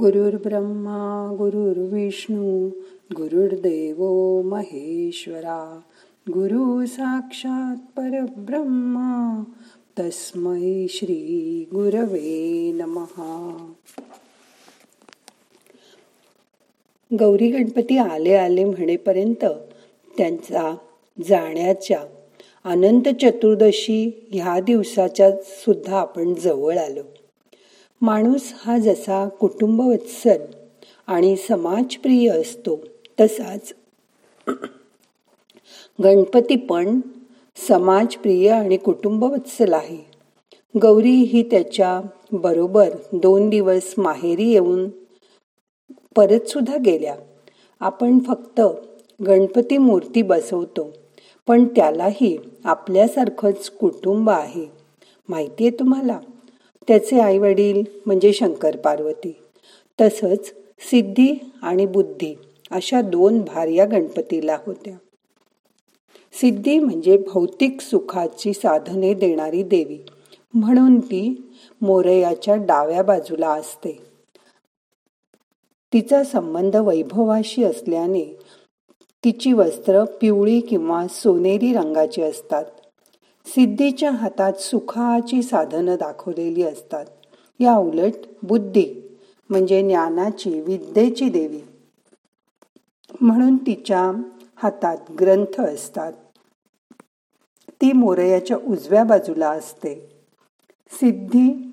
गुरुर्ब्रह्मा गुरुर्विष्णू गुरुर्देव महेश्वरा गुरु साक्षात परब्रह्मा तस्मै श्री गुरवे नमहा गौरी गणपती आले आले म्हणेपर्यंत त्यांचा जाण्याच्या अनंत चतुर्दशी ह्या दिवसाच्या सुद्धा आपण जवळ आलो. माणूस हा जसा कुटुंबवत्सल आणि समाजप्रिय असतो तसाच गणपती पण समाजप्रिय आणि कुटुंबवत्सल आहे. गौरी ही त्याच्या बरोबर दोन दिवस माहेरी येऊन परतसुद्धा गेल्या. आपण फक्त गणपती मूर्ती बसवतो पण त्यालाही आपल्यासारखंच कुटुंब आहे. माहिती आहे तुम्हाला? त्याचे आई वडील म्हणजे शंकर पार्वती. तसंच सिद्धी आणि बुद्धी अशा दोन भार्या गणपतीला होत्या. सिद्धी म्हणजे भौतिक सुखाची साधने देणारी देवी. म्हणून ती मोरयाच्या डाव्या बाजूला असते. तिचा संबंध वैभवाशी असल्याने तिची वस्त्र पिवळी किंवा सोनेरी रंगाची असतात. सिद्धीच्या हातात सुखाची साधनं दाखवलेली असतात. या उलट बुद्धी म्हणजे ज्ञानाची विद्येची देवी. म्हणून तिच्या हातात ग्रंथ असतात. ती मोरयाच्या उजव्या बाजूला असते. सिद्धी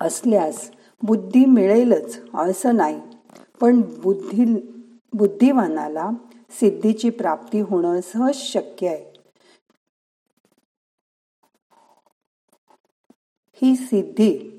असल्यास बुद्धी मिळेलच असं नाही पण बुद्धी बुद्धिवानाला सिद्धीची प्राप्ती होणं सहज शक्य आहे. ही सिद्धी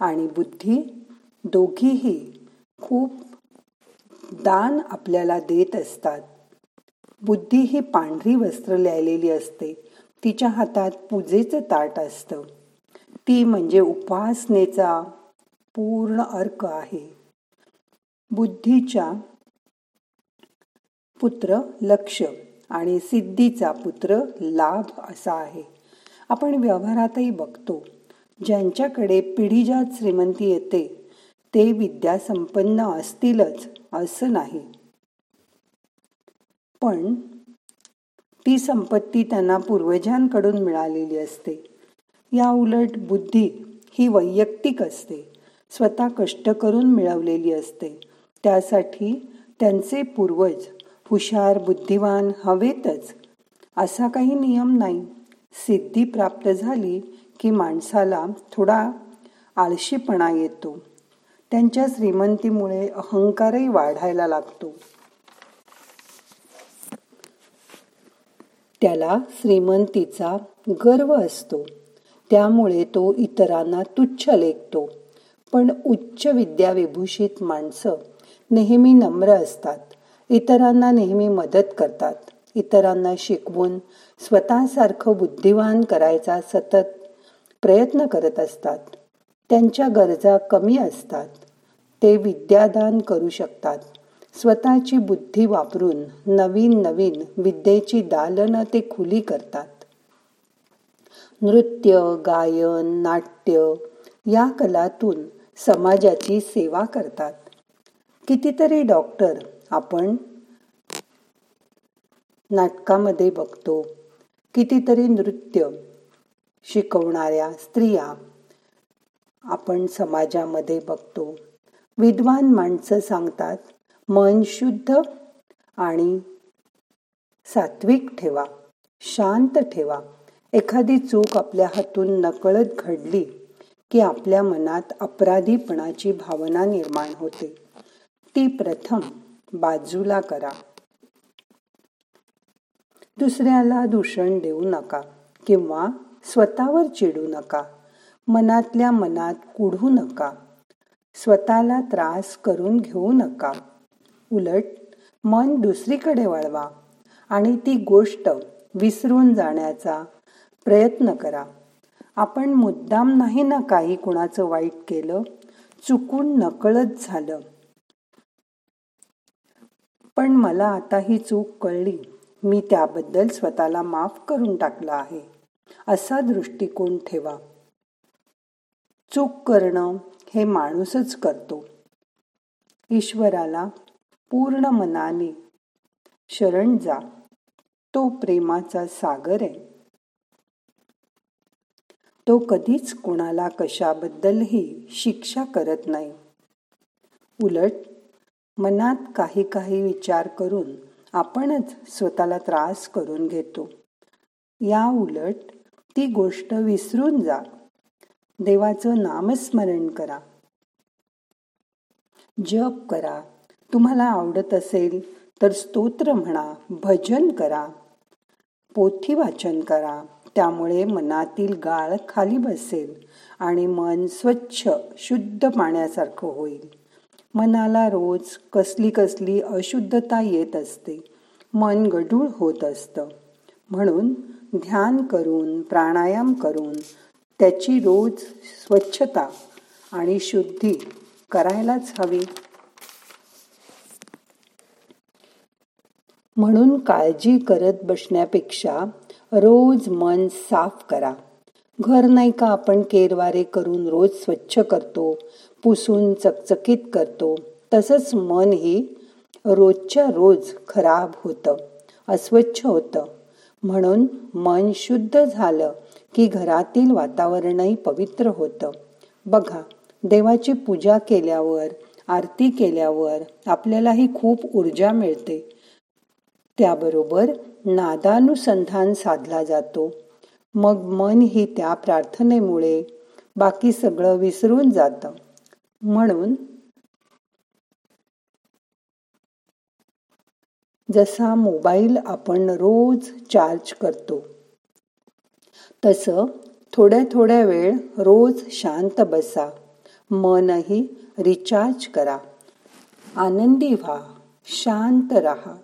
आणि बुद्धी दोघीही खूप दान आपल्याला देत असतात. बुद्धी ही पांढरी वस्त्र लिहिलेली असते. तिच्या हातात पूजेचं ताट असतं. ती म्हणजे उपासनेचा पूर्ण अर्क आहे. बुद्धीच्या पुत्र लक्ष आणि सिद्धीचा पुत्र लाभ असा आहे. आपण व्यवहारातही बघतो. ज्यांच्याकडे पिढीजात श्रीमंती येते ते विद्या संपन्न असतीलच असं नाही. पण ती संपत्ती त्यांना पूर्वजांकडून मिळालेली असते. या उलट बुद्धी ही वैयक्तिक असते. स्वतः कष्ट करून मिळवलेली असते. त्यासाठी त्यांचे पूर्वज हुशार बुद्धिवान हवेतच असा काही नियम नाही. सिद्धी प्राप्त झाली की माणसाला थोडा आळशीपणा येतो. त्यांच्या श्रीमंतीमुळे अहंकारही वाढायला लागतो. त्याला श्रीमंतीचा गर्व असतो. त्यामुळे तो इतरांना तुच्छ लेखतो. पण उच्च विद्याविभूषित माणसं नेहमी नम्र असतात. इतरांना नेहमी मदत करतात. इतरांना शिकवून स्वतःसारखं बुद्धिवान करायचा सतत प्रयत्न करत असतात. त्यांच्या गरजा कमी असतात. ते विद्यादान करू शकतात. स्वतःची बुद्धी वापरून नवीन नवीन विद्येची दालनं ते खुली करतात. नृत्य गायन नाट्य या कलातून समाजाची सेवा करतात. कितीतरी डॉक्टर आपण नाटकामध्ये बघतो. कितीतरी नृत्य शिकवणाऱ्या स्त्रिया आपण समाजामध्ये बघतो. विद्वान माणसं सांगतात मन शुद्ध आणि सात्विक ठेवा शांत ठेवा. एखादी चूक आपल्या हातून नकळत घडली की आपल्या मनात अपराधीपणाची भावना निर्माण होते. ती प्रथम बाजूला करा. दुसऱ्याला दूषण देऊ नका किंवा स्वतःवर चिडू नका. मनातल्या मनात कुढू नका. स्वतःला त्रास करून घेऊ नका. उलट मन दुसरीकडे वळवा आणि ती गोष्ट विसरून जाण्याचा प्रयत्न करा. आपण मुद्दाम नाही ना काही कुणाचं वाईट केलं चुकून नकळत झालं. पण मला आता ही चूक कळली. मी त्याबद्दल स्वतःला माफ करून टाकला आहे. असा दृष्टिकोन ठेवा. चूक करणं हे माणूसच करतो. ईश्वराला पूर्ण मनाने शरण जा. तो प्रेमाचा सागर आहे. तो कधीच कोणाला कशाबद्दलही शिक्षा करत नाही. उलट मनात काही काही विचार करून आपणच स्वतःला त्रास करून घेतो. या उलट ती गोष्ट विसरून जा. देवाचं नामस्मरण करा. जप करा. तुम्हाला आवडत असेल तर स्तोत्र म्हणा भजन करा. पोथी वाचन करा. त्यामुळे मनातील गाळ खाली बसेल आणि मन स्वच्छ शुद्ध पाण्यासारखं होईल. मनाला रोज कसली कसली अशुद्धता येत असते. मन गढूळ होत असतं. म्हणून ध्यान करून प्राणायाम करून त्याची रोज स्वच्छता आणि शुद्धी करायलाच हवी. म्हणून काळजी करत बसण्यापेक्षा रोज मन साफ करा. घर नाही का आपण केरवारे करून रोज स्वच्छ करतो पुसून चकचकीत करतो. तसंच मनही रोजच्या रोज खराब होतं अस्वच्छ होतं. म्हणून मन शुद्ध झालं की घरातील वातावरणही पवित्र होतं. बघा देवाची पूजा केल्यावर आरती केल्यावर आपल्यालाही खूप ऊर्जा मिळते. त्याबरोबर नादानुसंधान साधला जातो. मग मन ही त्या प्रार्थनेमुळे बाकी सगळं विसरून जातं. म्हणून जसा मोबाईल आपण रोज चार्ज करतो तसं थोड्या थोड्या वेळ रोज शांत बसा मनही रिचार्ज करा आनंदी व्हा शांत राहा.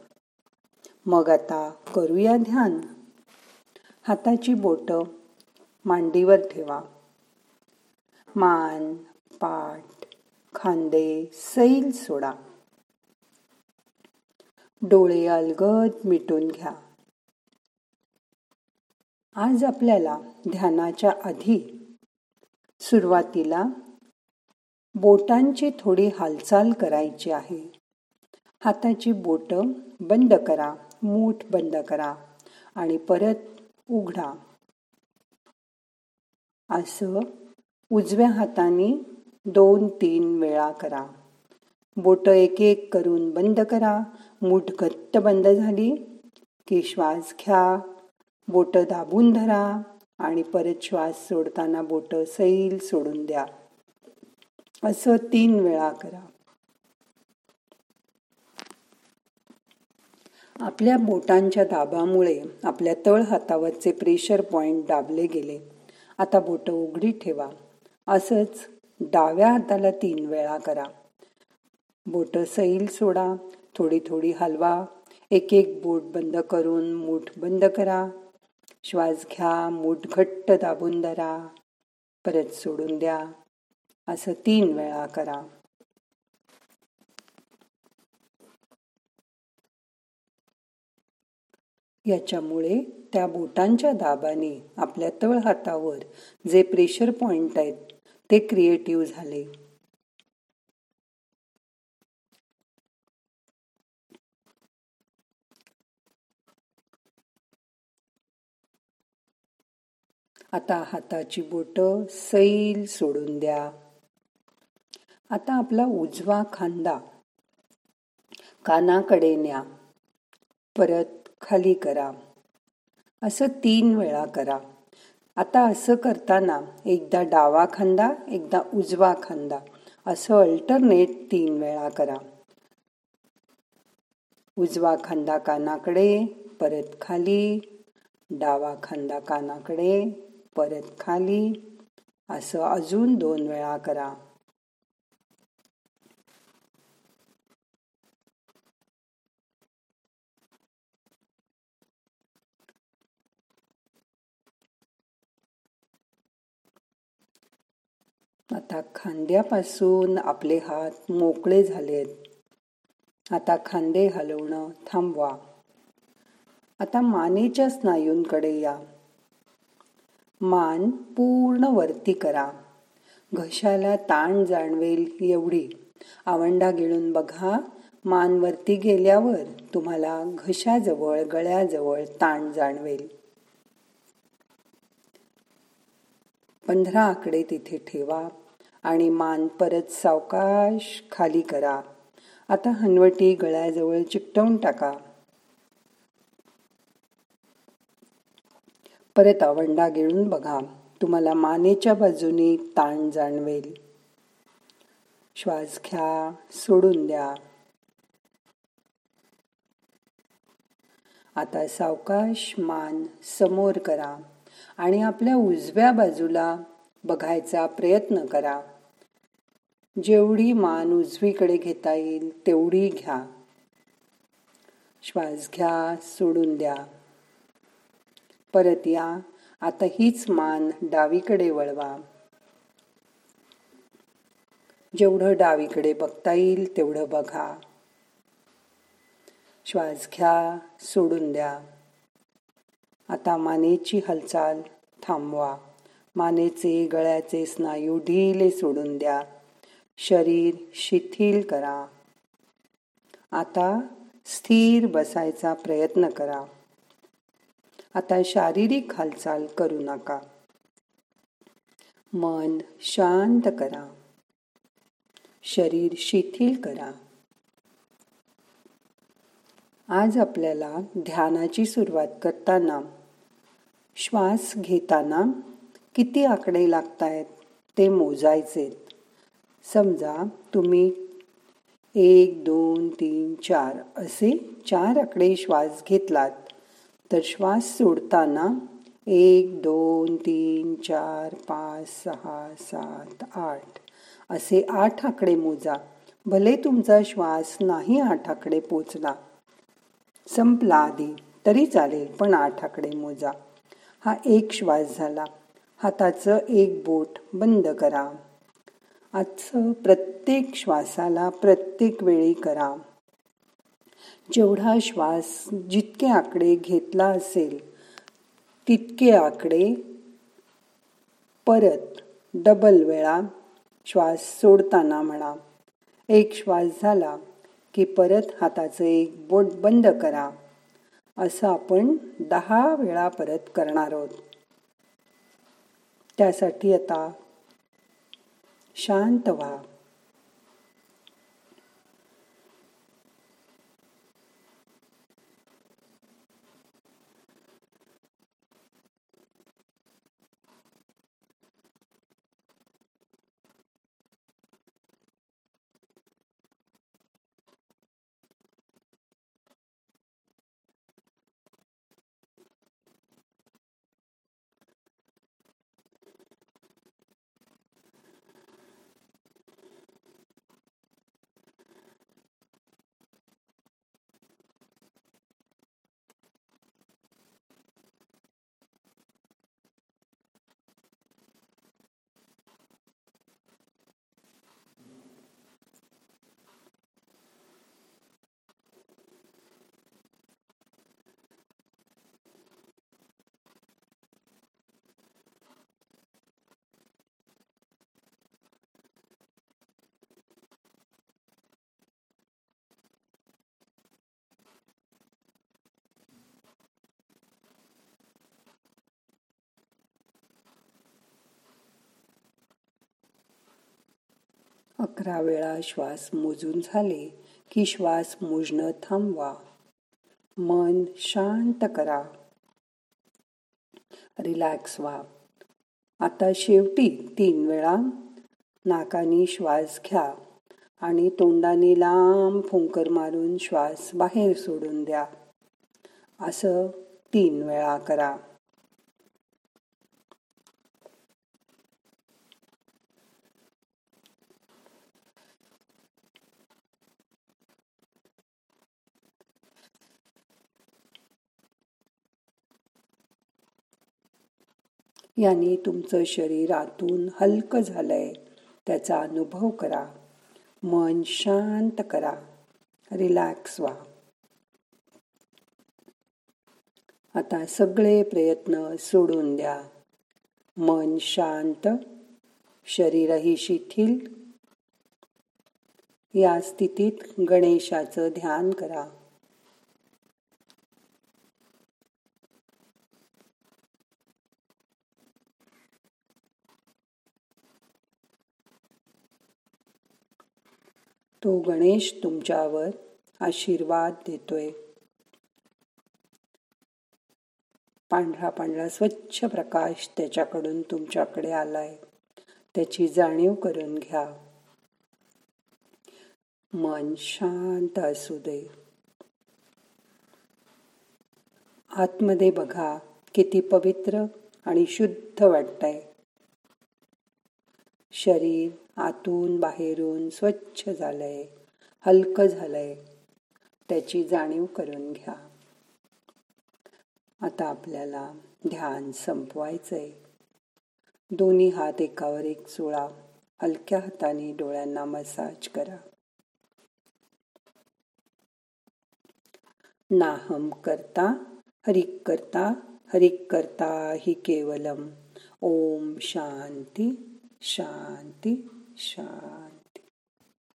मग आता करूया ध्यान. हाताची बोटं मांडीवर ठेवा. मान पाठ खांदे सैल सोडा. डोळे अलगद मिटून घ्या. आज आपल्याला ध्यानाच्या आधी सुरुवातीला बोटांची थोडी हालचाल करायची आहे. हाताची बोटं बंद करा मूठ बंद करा आणि परत उघडा. असं उजव्या हाताने दोन तीन वेळा करा. बोट एक एक करून बंद करा. मूठ घट्ट बंद झाली की श्वास घ्या. बोट दाबून धरा आणि परत श्वास सोडताना बोट सैल सोडून द्या. असं तीन वेळा करा. आपल्या बोटांच्या दाबामुळे आपल्या तळ हातावरचे प्रेशर पॉइंट दाबले गेले. आता बोट उघडी ठेवा. असंच डाव्या हाताला तीन वेळा करा. बोट सैल सोडा. थोडी थोडी हलवा. एक एक बोट बंद करून मूठ बंद करा. श्वास घ्या. मूठ घट्ट दाबून धरा. परत सोडून द्या. असं तीन वेळा करा. याच्यामुळे त्या बोटांच्या दाबाने आपल्या तळ हातावर जे प्रेशर पॉइंट आहेत ते क्रिएटिव्ह झाले. आता हाताची बोट सैल सोडून द्या. आता आपला उजवा खांदा कानाकडे न्या. परत खाली करा. असं तीन वेळा करा. आता असं करताना एकदा डावा खांदा एकदा उजवा खांदा. असं अल्टरनेट तीन वेळा करा. उजवा खांदा कानाकडे परत खाली. डावा खांदा कानाकडे परत खाली. असं अजून दोन वेळा करा. आता खांद्यापासून आपले हात मोकळे झालेत आता खांदे हलवणं थांबवा. आता मानेच्या स्नायूंकडे या. मान पूर्ण वरती करा. घशाला ताण जाणवेल एवढी. आवंडा गिळून बघा. मान वरती गेल्यावर तुम्हाला घशाजवळ गळ्याजवळ ताण जाणवेल. पंधरा आकडे तिथे ठेवा. आणि मान परत सावकाश खाली करा. आता हनवटी गळ्याजवळ चिकटवून टाका. परत आवंडा गिळून बघा. तुम्हाला मानेच्या बाजूने ताण जाणवेल. श्वास घ्या सोडून द्या. आता सावकाश मान समोर करा आणि आपल्या उजव्या बाजूला बघायचा प्रयत्न करा. जेवढी मान उजवीकडे घेता येईल तेवढी घ्या. श्वास घ्या सोडून द्या. परत या. आता हीच मान डावीकडे वळवा. जेवढं डावीकडे बघता येईल तेवढं बघा. श्वास घ्या सोडून द्या. आता मानेची हालचाल थांबवा. मानेचे गळ्याचे स्नायू ढिले सोडून द्या. शरीर शिथिल करा. आता स्थिर बसायचा प्रयत्न करा. आता शारीरिक हालचाल करू नका. मन शांत करा. शरीर शिथिल करा. आज आपल्याला ध्यानाची सुरुवात करताना श्वास घेताना किती आकडे लागतायत ते मोजायचे. समजा तुम्ही एक दोन तीन चार असे चार आकडे श्वास घेतलात तर श्वास सोडताना एक दोन तीन चार पाच सहा सात आठ असे आठ आकडे मोजा. भले तुमचा श्वास नाही आठ आकडे पोचला संपला आधी तरी चालेल पण आठ आकडे मोजा. हा एक श्वास झाला. हाताचं एक बोट बंद करा. आजचं प्रत्येक श्वासाला प्रत्येक वेळी करा. जेवढा श्वास जितके आकडे घेतला असेल तितके आकडे परत डबल वेळा श्वास सोडताना म्हणा. एक श्वास झाला की परत हाताचं एक बोट बंद करा. असं आपण दहा वेळा परत करणार आहोत. त्यासाठी आता शांत व्हा. अकरा वेळा श्वास मोजून झाले की श्वास मोजणं थांबवा. मन शांत करा. रिलॅक्स व्हा. आता शेवटी तीन वेळा नाकाने श्वास घ्या आणि तोंडाने लांब फुंकर मारून श्वास बाहेर सोडून द्या. असं तीन वेळा करा. याने तुमचं शरीर आतून हलकं झालंय. त्याचा अनुभव करा. मन शांत करा. रिलॅक्स व्हा. आता सगळे प्रयत्न सोडून द्या. मन शांत शरीरही शिथिल. या स्थितीत गणेशाचं ध्यान करा. तो गणेश तुमच्यावर आशीर्वाद देतोय. पांढरा पांढरा स्वच्छ प्रकाश त्याच्याकडून तुमच्याकडे आलाय. त्याची जाणीव करून घ्या. मन शांत असू दे. आतमध्ये बघा किती पवित्र आणि शुद्ध वाटतंय. शरीर आतून बाहेरून स्वच्छ झालंय हलकं झालंय. त्याची जाणीव करून घ्या. आता आपल्याला ध्यान संपवायचंय. दोन्ही हात एकावर एक चोळा हलक्या हाताने डोळ्यांना मसाज करा. नाहम करता हरिक करता हरिक करता हि केवलम. ओम शांती. शांती शांती.